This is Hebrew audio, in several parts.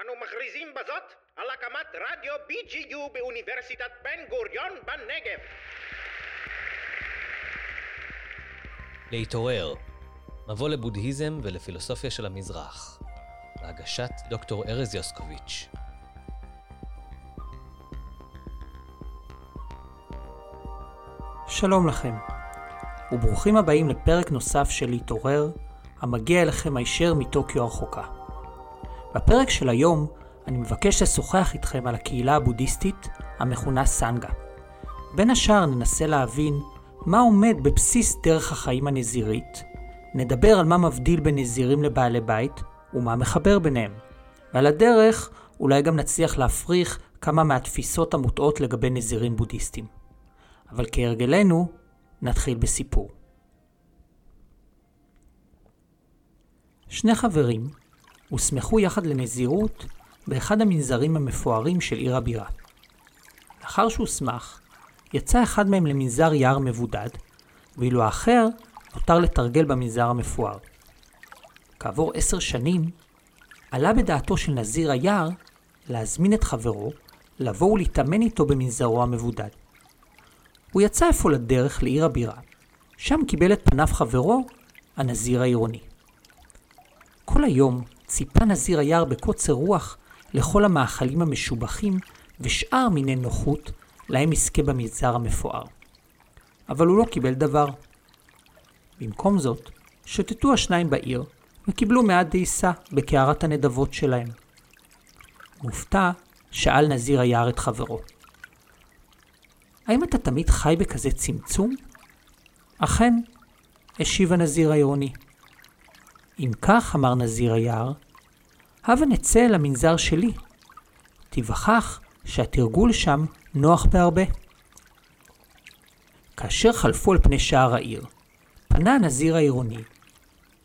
אנו מכריזים בזאת על הקמת רדיו BGU באוניברסיטת בן גוריון בנגב. להתעורר, מבוא לבודהיזם ולפילוסופיה של המזרח, בהגשת דוקטור ארז יוסקוביץ'. שלום לכם, וברוכים הבאים לפרק נוסף של להתעורר, המגיע אליכם הישר מטוקיו הרחוקה. בפרק של היום אני מבקש לשוחח איתכם על הקהילה הבודהיסטית המכונה סנגה. בין השאר ננסה להבין מה עומד בבסיס דרך החיים הנזירית, נדבר על מה מבדיל בין נזירים לבעלי בית ומה מחבר ביניהם. ועל הדרך אולי גם נצליח להפריך כמה מהתפיסות המוטעות לגבי נזירים בודהיסטים. אבל כהרגלנו, נתחיל בסיפור. שני חברים הוסמכו יחד לנזירות באחד המנזרים המפוארים של עיר הבירה. לאחר שהוסמך, יצא אחד מהם למנזר יער מבודד, ואילו האחר נותר לתרגל במנזר המפואר. כעבור עשר שנים, עלה בדעתו של נזיר היער להזמין את חברו לבוא ולהתאמן איתו במנזרו המבודד. הוא יצא אפוא לדרך לעיר הבירה, שם קיבל את פניו חברו, הנזיר העירוני. כל היום ציפה נזיר היער בקוצר רוח לכל המאכלים המשובחים ושאר מיני נוחות להם יזכה במנזר המפואר. אבל הוא לא קיבל דבר. במקום זאת, שוטטו השניים בעיר וקיבלו מעט דייסה בקערת הנדבות שלהם. מופתע, שאל נזיר היער את חברו. האם אתה תמיד חי בכזה צמצום? אכן, השיב הנזיר העירוני. אם כך, אמר נזיר היער, הבה נצא אל המנזר שלי. תיווכח שהתרגול שם נוח בהרבה. כאשר חלפו על פני שער העיר, פנה הנזיר העירוני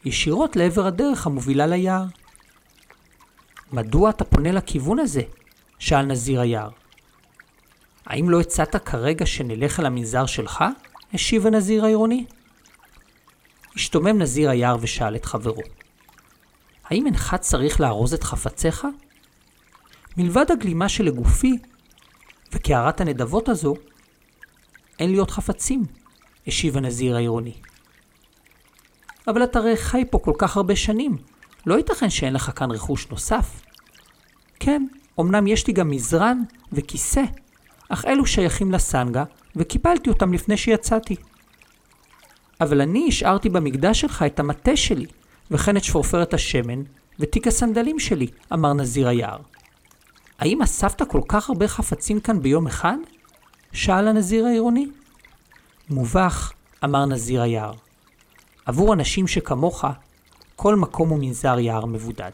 ישירות לעבר הדרך המובילה ליער. מדוע אתה פונה לכיוון הזה? שאל נזיר היער. האם לא הצעת כרגע שנלך אל המנזר שלך? השיב הנזיר העירוני. השתומם נזיר היער ושאל את חברו. האם אינך צריך לארוז את חפציך? מלבד הגלימה שלגופי וקערת הנדבות הזו, אין לי עוד חפצים, השיב הנזיר העירוני. אבל אתה הרי חי פה כל כך הרבה שנים, לא ייתכן שאין לך כאן רכוש נוסף. כן, אמנם יש לי גם מזרן וכיסא, אך אלו שייכים לסנגה, וקיבלתי אותם לפני שיצאתי. אבל אני השארתי במקדש שלך את המטה שלי, וכן את שפורפרת השמן, ותיק הסנדלים שלי, אמר נזיר היער. האם אספת כל כך הרבה חפצים כאן ביום אחד? שאל הנזיר העירוני. מובך, אמר נזיר היער. עבור אנשים שכמוך, כל מקום הוא מנזר יער מבודד.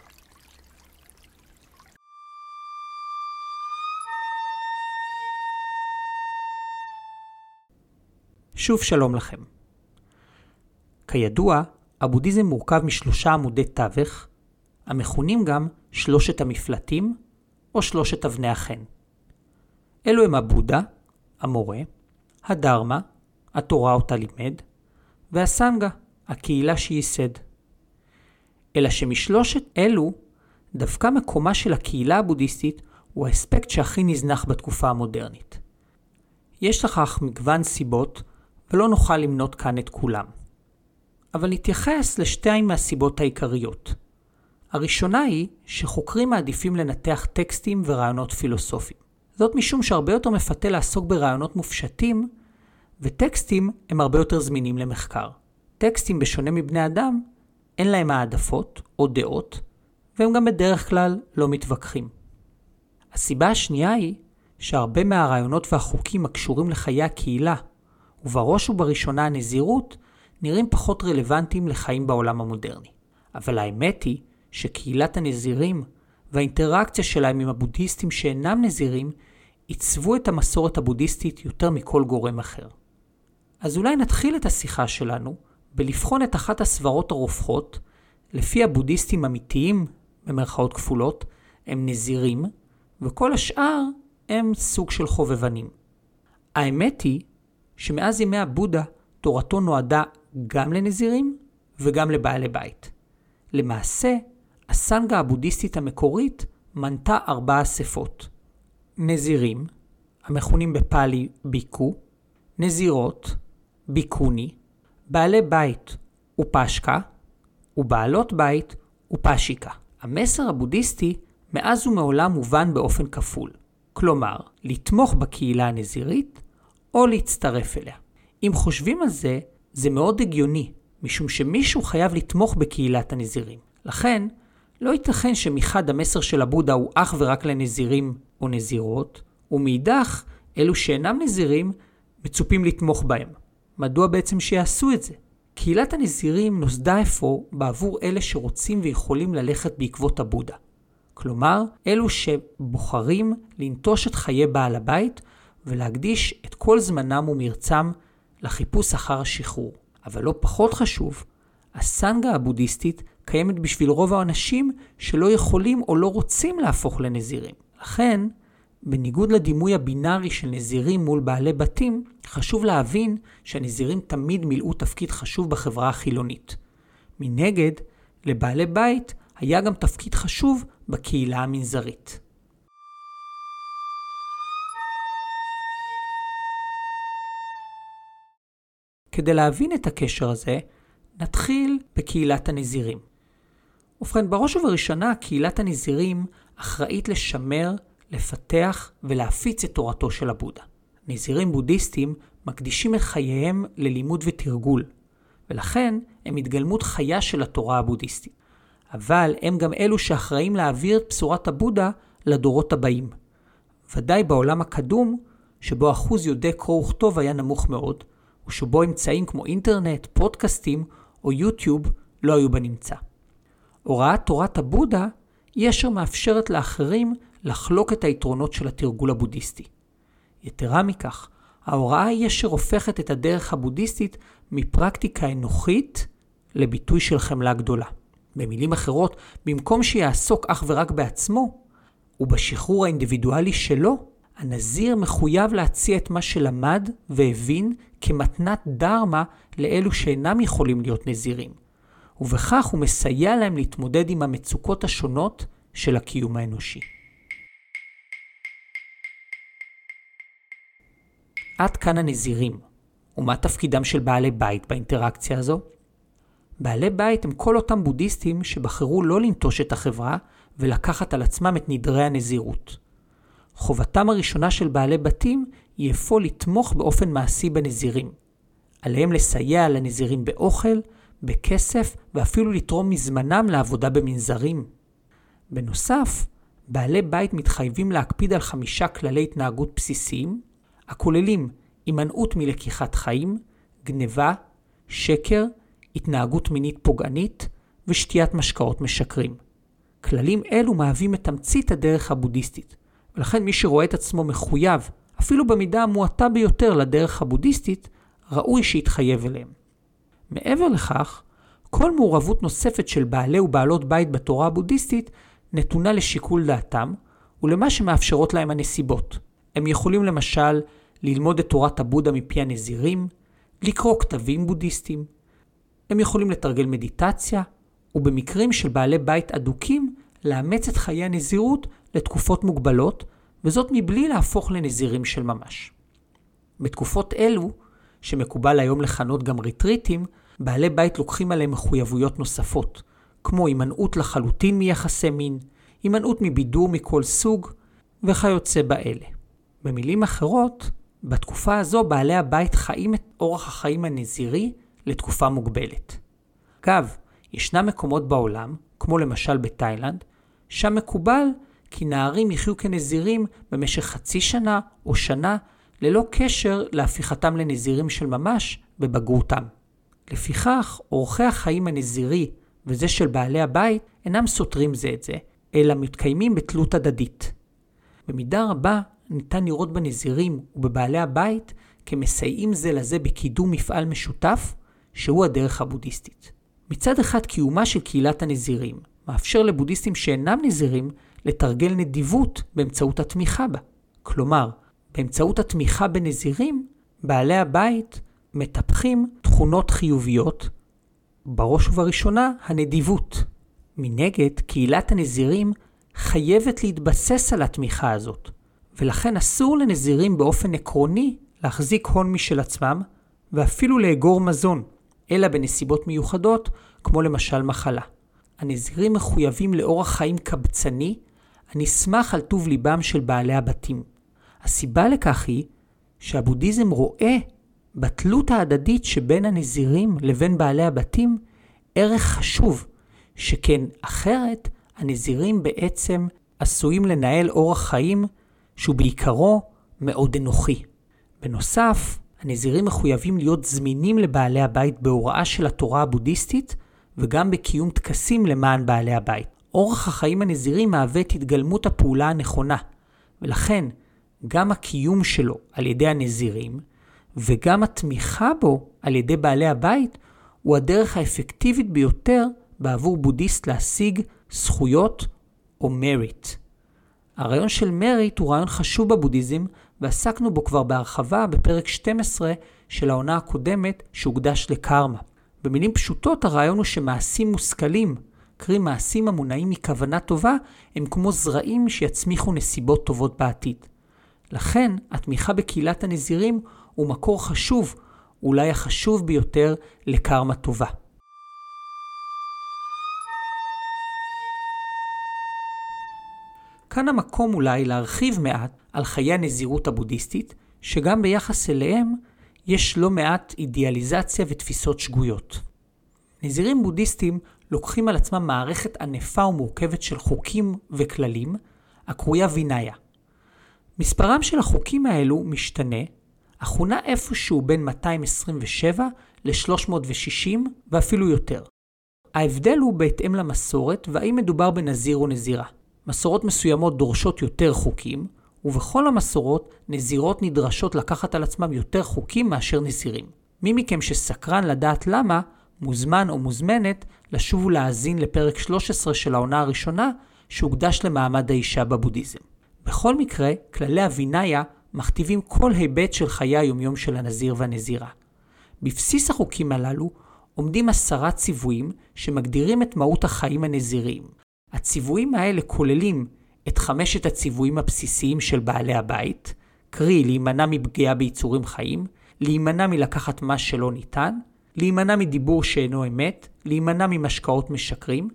שוב שלום לכם. כידוע, הבודהיזם מורכב משלושה עמודי תווך, המכונים גם שלושת המפלטים או שלושת אבני החן. אלו הם הבודה, המורה, הדרמה, התורה אותה לימד, והסנגה, הקהילה שייסד. אלא שמשלושת אלו, דווקא מקומה של הקהילה הבודהיסטית הוא האספקט שהכי נזנח בתקופה המודרנית. יש לכך מגוון סיבות, ולא נוכל למנות כאן את כולם. אבל נתייחס לשתיים מהסיבות העיקריות. הראשונה היא שחוקרים מעדיפים לנתח טקסטים ורעיונות פילוסופיים. זאת משום שהרבה יותר מפתה לעסוק ברעיונות מופשטים, וטקסטים הם הרבה יותר זמינים למחקר. טקסטים, בשונה מבני אדם, אין להם העדפות או דעות, והם גם בדרך כלל לא מתווכחים. הסיבה השנייה היא שהרבה מהרעיונות והחוקים הקשורים לחיי הקהילה, ובראש ובראשונה הנזירות, נראים פחות רלוונטיים לחיים בעולם המודרני. אבל האמת היא שקהילת הנזירים והאינטראקציה שלהם עם הבודהיסטים שאינם נזירים עיצבו את המסורת הבודהיסטית יותר מכל גורם אחר. אז אולי נתחיל את השיחה שלנו בלבחון את אחת הסברות הרווחות, לפי הבודהיסטים אמיתיים, במרכאות כפולות, הם נזירים, וכל השאר הם סוג של חובבנים. האמת היא שמאז ימי הבודה תורתו נועדה גם לנזירים וגם לבעלי בית. למעשה, הסנגה הבודהיסטית המקורית מנתה ארבע אספות נזירים, המכונים בפאלי ביקו, נזירות, ביקוני, בעלי בית ופשקה, ובעלות בית ופשיקה. המסר הבודהיסטי מאז ומעולם מובן באופן כפול, כלומר, לתמוך בקהילה הנזירית או להצטרף אליה. אם חושבים על זה, זה מאוד הגיוני, משום שמישהו חייב לתמוך בקהילת הנזירים. לכן, לא ייתכן שמחד המסר של הבודה הוא אך ורק לנזירים או נזירות, ומאידך, אלו שאינם נזירים מצופים לתמוך בהם. מדוע בעצם שיעשו את זה? קהילת הנזירים נוסדה אפוא בעבור אלה שרוצים ויכולים ללכת בעקבות הבודה. כלומר, אלו שבוחרים לנטוש את חיי בעל הבית ולהקדיש את כל זמנם ומרצם לחיפוש אחר השחרור. אבל לא פחות חשוב, הסנגה הבודהיסטית קיימת בשביל רוב האנשים שלא יכולים או לא רוצים להפוך לנזירים. לכן, בניגוד לדימוי הבינארי של נזירים מול בעלי בתים, חשוב להבין שהנזירים תמיד מילאו תפקיד חשוב בחברה החילונית. מנגד, לבעלי בית היה גם תפקיד חשוב בקהילה המנזרית. כדי להבין את הקשר הזה, נתחיל בקהילת הנזירים. ובכן, בראש ובראשונה, קהילת הנזירים אחראית לשמר, לפתח ולהפיץ את תורתו של הבודה. נזירים בודהיסטים מקדישים את חייהם ללימוד ותרגול, ולכן הם התגלמות חיה של התורה הבודהיסטית. אבל הם גם אלו שאחראים להעביר את בשורת הבודה לדורות הבאים. ודאי בעולם הקדום, שבו אחוז יודעי קרוא וכתוב היה נמוך מאוד, ושבו אמצעים כמו אינטרנט, פודקאסטים או יוטיוב לא היו בנמצא. הוראת תורת הבודה היא אשר מאפשרת לאחרים לחלוק את היתרונות של התרגול הבודהיסטי. יתרה מכך, ההוראה היא אשר הופכת את הדרך הבודהיסטית מפרקטיקה אנוכית לביטוי של חמלה גדולה. במילים אחרות, במקום שיעסוק אך ורק בעצמו, ובשחרור האינדיבידואלי שלו, הנזיר מחויב להציע את מה שלמד והבין כמתנת דרמה לאלו שאינם יכולים להיות נזירים, ובכך הוא מסייע להם להתמודד עם המצוקות השונות של הקיום האנושי. עד כאן הנזירים, ומה תפקידם של בעלי בית באינטראקציה הזו? בעלי בית הם כל אותם בודהיסטים שבחרו לא לנטוש את החברה ולקחת על עצמם את נדרי הנזירות. חובתם הראשונה של בעלי בתים היא אפוא לתמוך באופן מעשי בנזירים. עליהם לסייע לנזירים באוכל, בכסף ואפילו לתרום מזמנם לעבודה במנזרים. בנוסף, בעלי בית מתחייבים להקפיד על חמישה כללי התנהגות בסיסיים, הכוללים הימנעות מלקיחת חיים, גניבה, שקר, התנהגות מינית פוגענית ושתיית משקאות משקרים. כללים אלו מהווים את תמצית הדרך הבודהיסטית, ולכן מי שרואה את עצמו מחויב, אפילו במידה המועטה ביותר לדרך הבודהיסטית, ראוי שיתחייב אליהם. מעבר לכך, כל מעורבות נוספת של בעלי ובעלות בית בתורה הבודהיסטית נתונה לשיקול דעתם ולמה שמאפשרות להם הנסיבות. הם יכולים למשל ללמוד את תורת הבודה מפי הנזירים, לקרוא כתבים בודהיסטיים, הם יכולים לתרגל מדיטציה, ובמקרים של בעלי בית אדוקים, לאמץ את חיי הנזירות לתקופות מוגבלות, וזאת מבלי להפוך לנזירים של ממש. בתקופות אלו, שמקובל היום לכנות גם ריטריטים, בעלי בית לוקחים עליהם מחויבויות נוספות, כמו הימנעות לחלוטין מיחסי מין, הימנעות מבידור מכל סוג, וכיוצא באלה. במילים אחרות, בתקופה הזו בעלי הבית חיים את אורח החיים הנזירי לתקופה מוגבלת. אגב, ישנם מקומות בעולם, כמו למשל בתאילנד, שם מקובל כי נערים יחיו כנזירים במשך חצי שנה או שנה ללא קשר להפיכתם לנזירים של ממש בבגרותם. לפיכך, אורחי החיים הנזירי וזה של בעלי הבית אינם סותרים זה את זה, אלא מתקיימים בתלות הדדית. במידה רבה ניתן לראות בנזירים ובבעלי הבית כמסייעים זה לזה בקידום מפעל משותף שהוא הדרך הבודהיסטית. מצד אחד קיומה של קהילת הנזירים מאפשר לבודהיסטים שאינם נזירים לתרגל נדיבות באמצעות התמיכה בה. כלומר, באמצעות התמיכה בנזירים, בעלי הבית מטפחים תכונות חיוביות, בראש ובראשונה הנדיבות. מנגד, קהילת הנזירים חייבת להתבסס על התמיכה הזאת, ולכן אסור לנזירים באופן עקרוני להחזיק הון משל עצמם, ואפילו לאגור מזון, אלא בנסיבות מיוחדות, כמו למשל מחלה. הנזירים מחויבים לאורח חיים קבצני, הנסמך על טוב ליבם של בעלי הבתים. הסיבה לכך היא שהבודהיזם רואה בתלות ההדדית שבין הנזירים לבין בעלי הבתים ערך חשוב, שכן אחרת הנזירים בעצם עשויים לנהל אורח חיים שהוא בעיקרו מאוד אנוכי. בנוסף, הנזירים מחויבים להיות זמינים לבעלי הבית בהוראה של התורה הבודהיסטית וגם בקיום טקסים למען בעלי הבית. אורח החיים הנזירי מהווה את התגלמות הפעולה הנכונה, ולכן גם הקיום שלו על ידי הנזירים וגם התמיכה בו על ידי בעלי הבית הוא הדרך האפקטיבית ביותר בעבור בודהיסט להשיג זכויות או מריט. הרעיון של מריט הוא רעיון חשוב בבודהיזם ועסקנו בו כבר בהרחבה בפרק 12 של העונה הקודמת שהוקדש לקרמה. במילים פשוטות הרעיון הוא שמעשים מושכלים, קרי מעשים המונעים מכוונה טובה, הם כמו זרעים שיצמיחו נסיבות טובות בעתיד. לכן התמיכה בקהילת הנזירים הוא מקור חשוב, אולי החשוב ביותר, לקרמה טובה. כאן המקום אולי להרחיב מעט על חיי הנזירות הבודהיסטית, שגם ביחס אליהם יש לא מעט אידיאליזציה ותפיסות שגויות. נזירים בודהיסטים לוקחים על עצמם מערכת ענפה ומורכבת של חוקים וכללים, הקרויה וינאיה. מספרם של החוקים האלו משתנה, אך הוא איפשהו בין 227 ל-360 ואפילו יותר. ההבדל הוא בהתאם למסורת והאם מדובר בנזיר או נזירה. מסורות מסוימות דורשות יותר חוקים, ובכל המסורות נזירות נדרשות לקחת על עצמם יותר חוקים מאשר נזירים. מי מכם שסקרן לדעת למה, מוזמן או מוזמנת לשוב ולהאזין לפרק 13 של העונה הראשונה שהוקדש למעמד האישה בבודהיזם. בכל מקרה, כללי הווינאיה מכתיבים כל היבט של חיי היומיום של הנזיר והנזירה. בבסיס החוקים הללו עומדים עשרה ציוויים שמגדירים את מהות החיים הנזיריים. הציוויים האלה כוללים את חמשת הציוויים הבסיסיים של בעלי הבית, קרי להימנע מפגיעה ביצורים חיים, להימנע מלקחת מה שלא ניתן, להימנע מדיבור שאינו אמת, להימנע ממשקאות משקרים,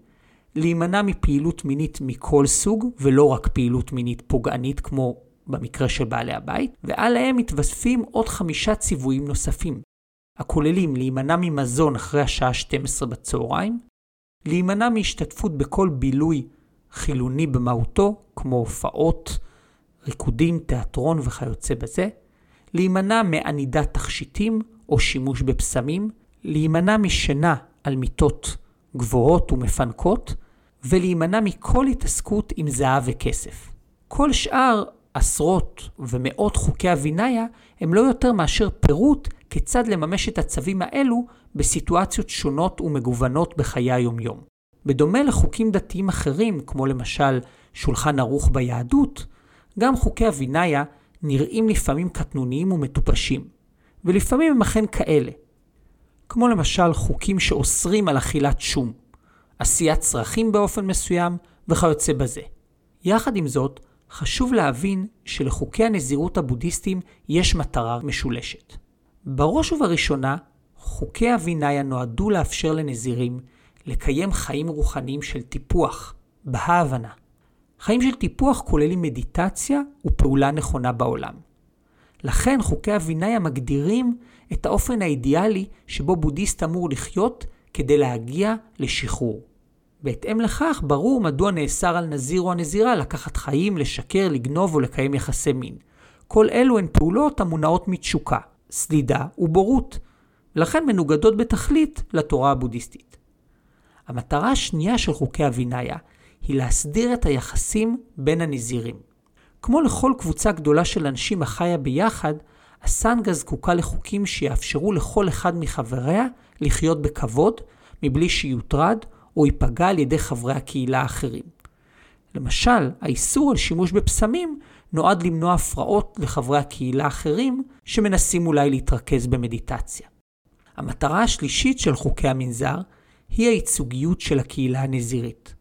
להימנע מפעילות מינית מכל סוג, ולא רק פעילות מינית פוגענית כמו במקרה של בעלי הבית, ועליהם מתווספים עוד חמישה ציוויים נוספים, הכוללים להימנע ממזון אחרי השעה 12 בצהריים, להימנע מהשתתפות בכל בילוי חילוני במהותו, כמו הופעות, ריקודים, תיאטרון וכיוצא בזה, להימנע מענידת תכשיטים או שימוש בפסמים, להימנע משינה על מיטות גבוהות ומפנקות, ולהימנע מכל התעסקות עם זהב וכסף. כל שאר עשרות ומאות חוקי הווינאיה הם לא יותר מאשר פירוט כיצד לממש את הצווים האלו בסיטואציות שונות ומגוונות בחיי היומיום. בדומה לחוקים דתיים אחרים, כמו למשל שולחן ערוך ביהדות, גם חוקי הווינאיה נראים לפעמים קטנוניים ומטופשים, ולפעמים הם אכן כאלה. כמו למשל חוקים שאוסרים על אכילת שום, עשיית צרכים באופן מסוים וכיוצא בזה. יחד עם זאת, חשוב להבין שלחוקי הנזירות הבודהיסטיים יש מטרה משולשת. בראש ובראשונה, חוקי הווינאיה נועדו לאפשר לנזירים לקיים חיים רוחניים של טיפוח, בהבנה. חיים של טיפוח כוללים מדיטציה ופעולה נכונה בעולם. לכן חוקי הווינאיה מגדירים את האופן האידיאלי שבו בודהיסט אמור לחיות כדי להגיע לשחרור. בהתאם לכך, ברור מדוע נאסר על נזיר או הנזירה לקחת חיים, לשקר, לגנוב או לקיים יחסי מין. כל אלו הן פעולות המונעות מתשוקה, סלידה ובורות, ולכן מנוגדות בתכלית לתורה הבודהיסטית. המטרה השנייה של חוקי הווינאיה היא להסדיר את היחסים בין הנזירים. כמו לכל קבוצה גדולה של אנשים החיה ביחד, הסנגה זקוקה לחוקים שיאפשרו לכל אחד מחבריה לחיות בכבוד, מבלי שיוטרד או ייפגע על ידי חברי הקהילה האחרים. למשל, האיסור על שימוש בפסמים נועד למנוע הפרעות לחברי הקהילה האחרים שמנסים אולי להתרכז במדיטציה. המטרה השלישית של חוקי המנזר היא הייצוגיות של הקהילה הנזירית.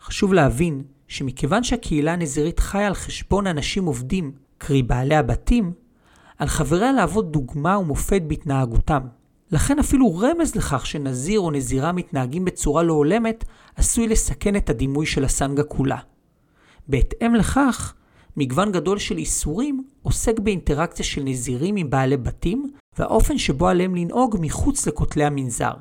חשוב להבין שמכיוון שהקהילה הנזירית חיה על חשבון אנשים עובדים, קרי בעלי הבתים, על חבריה להוות דוגמה ומופת בהתנהגותם. לכן אפילו רמז לכך שנזיר או נזירה מתנהגים בצורה לא הולמת, עשוי לסכן את הדימוי של הסנגה כולה. בהתאם לכך, מגוון גדול של איסורים עוסק באינטראקציה של נזירים עם בעלי בתים, והאופן שבו עליהם לנהוג מחוץ לכותלי המנזר.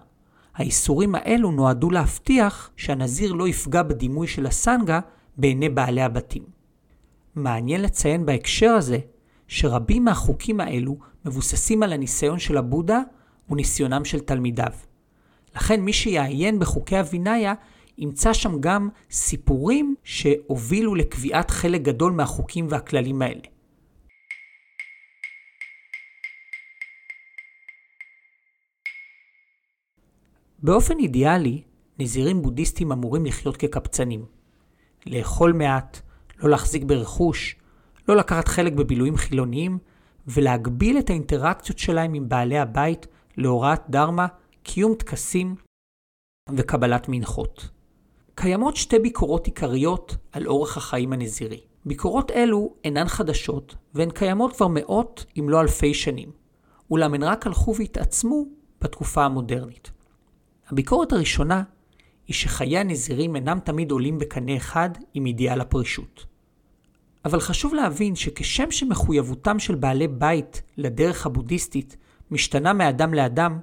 האיסורים האלו נועדו להבטיח שהנזיר לא יפגע בדימוי של הסנגה בעיני בעלי הבתים. מעניין לציין בהקשר הזה שרבים מהחוקים האלו מבוססים על הניסיון של הבודה וניסיונם של תלמידיו. לכן מי שיעיין בחוקי הוויניה ימצא שם גם סיפורים שהובילו לקביעת חלק גדול מהחוקים והכללים האלה. באופן אידיאלי, נזירים בודהיסטים אמורים לחיות כקבצנים. לאכול מעט, לא להחזיק ברכוש, לא לקחת חלק בבילויים חילוניים, ולהגביל את האינטראקציות שלהם עם בעלי הבית להוראת דרמה, קיום טקסים וקבלת מנחות. קיימות שתי ביקורות עיקריות על אורח החיים הנזירי. ביקורות אלו אינן חדשות, והן קיימות כבר מאות אם לא אלפי שנים, אולם הן רק הלכו והתעצמו בתקופה המודרנית. הביקורת הראשונה היא שחיי הנזירים אינם תמיד עולים בקנה אחד עם אידיאל הפרישות. אבל חשוב להבין שכשם שמחויבותם של בעלי בית לדרך הבודהיסטית משתנה מאדם לאדם,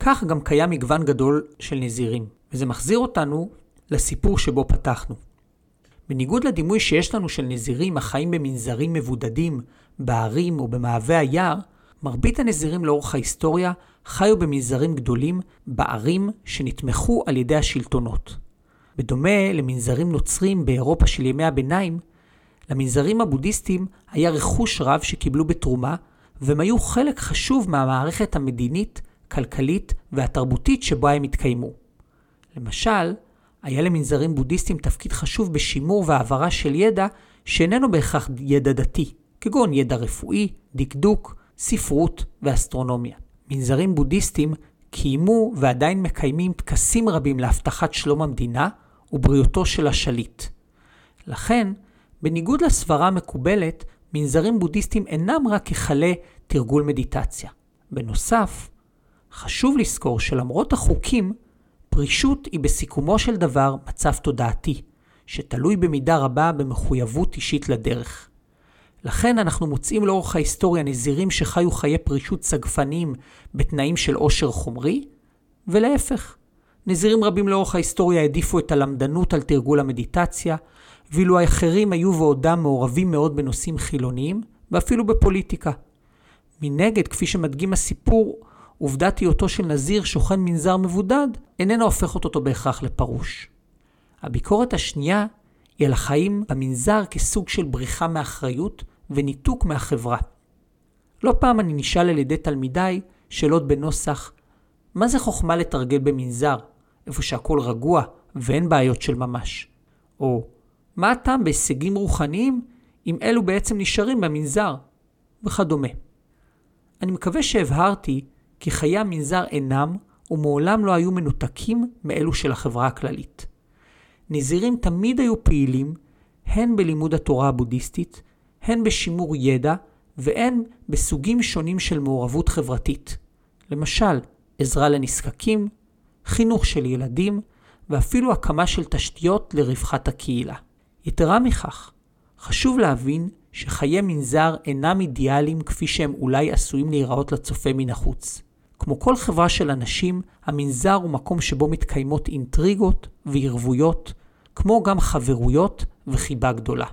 כך גם קיים מגוון גדול של נזירים. וזה מחזיר אותנו לסיפור שבו פתחנו. בניגוד לדימוי שיש לנו של נזירים החיים במנזרים מבודדים, בערים או במעבה היער, מרבית הנזירים לאורך ההיסטוריה חיו במנזרים גדולים בערים שנתמכו על ידי השלטונות. בדומה למנזרים נוצרים באירופה של ימי הביניים, למנזרים הבודהיסטים היה רכוש רב שקיבלו בתרומה, והם היו חלק חשוב מהמערכת המדינית, כלכלית והתרבותית שבה הם התקיימו. למשל, היה למנזרים בודהיסטים תפקיד חשוב בשימור והעברה של ידע שאיננו בהכרח ידע דתי, כגון ידע רפואי, דקדוק, ספרות ואסטרונומיה. מנזרים בודהיסטים קיימו ועדיין מקיימים טקסים רבים להבטחת שלום המדינה ובריאותו של השליט. לכן, בניגוד לסברה המקובלת, מנזרים בודהיסטים אינם רק ככלי תרגול מדיטציה. בנוסף, חשוב לזכור שלמרות החוקים, פרישות היא בסיכומו של דבר מצב תודעתי, שתלוי במידה רבה במחויבות אישית לדרך. לכן אנחנו מוצאים לאורך ההיסטוריה נזירים שחיו חיי פרישות סגפניים בתנאים של עושר חומרי, ולהפך. נזירים רבים לאורך ההיסטוריה העדיפו את הלמדנות על תרגול המדיטציה, ואילו האחרים היו ועודם מעורבים מאוד בנושאים חילוניים, ואפילו בפוליטיקה. מנגד, כפי שמדגים הסיפור, עובדת היותו של נזיר שוכן מנזר מבודד, איננה הופכת אותו בהכרח לפרוש. הביקורת השנייה היא על החיים במנזר כסוג של בריחה מאחריות וניתוק מהחברה. לא פעם אני נשאל על ידי תלמידיי שאלות בנוסח מה זה חוכמה לתרגל במנזר, איפה שהכל רגוע ואין בעיות של ממש? או מה הטעם בהישגים רוחניים אם אלו בעצם נשארים במנזר? וכדומה. אני מקווה שהבהרתי כי חיי המנזר אינם ומעולם לא היו מנותקים מאלו של החברה הכללית. נזירים תמיד היו פעילים הן בלימוד התורה הבודהיסטית, הן בשימור ידע והן בסוגים שונים של מעורבות חברתית. למשל, עזרה לנזקקים, חינוך של ילדים ואפילו הקמה של תשתיות לרווחת הקהילה. יתרה מכך, חשוב להבין שחיי מנזר אינם אידיאליים כפי שהם אולי עשויים להיראות לצופה מן החוץ. כמו כל חברה של אנשים, המנזר הוא מקום שבו מתקיימות אינטריגות וערבויות, כמו גם חברויות וחיבה גדולה.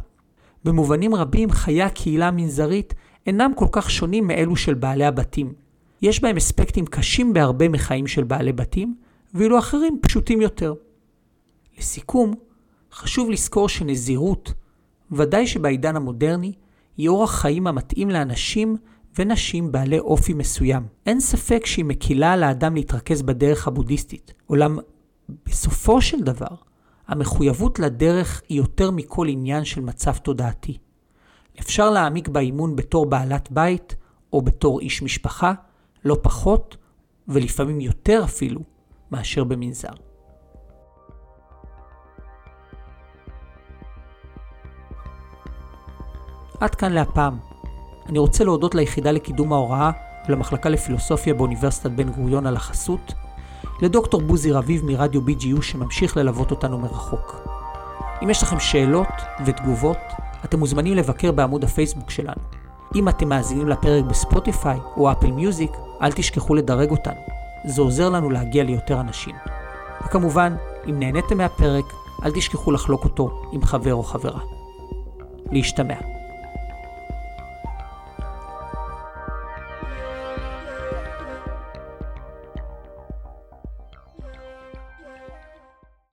במובנים רבים, חיי הקהילה המנזרית אינם כל כך שונים מאלו של בעלי הבתים. יש בהם אספקטים קשים בהרבה מחיים של בעלי בתים, ואילו אחרים פשוטים יותר. לסיכום, חשוב לזכור שנזירות, ודאי שבעידן המודרני, היא אורח חיים המתאים לאנשים ונשים בעלי אופי מסוים. אין ספק שהיא מקילה על האדם להתרכז בדרך הבודהיסטית, אולם בסופו של דבר, המחויבות לדרך היא יותר מכל עניין של מצב תודעתי. אפשר להעמיק באימון בתור בעלת בית או בתור איש משפחה, לא פחות, ולפעמים יותר אפילו, מאשר במנזר. עד כאן להפעם. אני רוצה להודות ליחידה לקידום ההוראה ולמחלקה לפילוסופיה באוניברסיטת בן גוריון על החסות, לדוקטור בוזי רביב מרדיו BGU שממשיך ללוות אותנו מרחוק. אם יש לכם שאלות ותגובות, אתם מוזמנים לבקר בעמוד הפייסבוק שלנו. אם אתם מאזינים לפרק בספוטיפיי או אפל מיוזיק, אל תשכחו לדרג אותנו. זה עוזר לנו להגיע ליותר אנשים. וכמובן, אם נהניתם מהפרק, אל תשכחו לחלוק אותו עם חבר או חברה. להשתמע.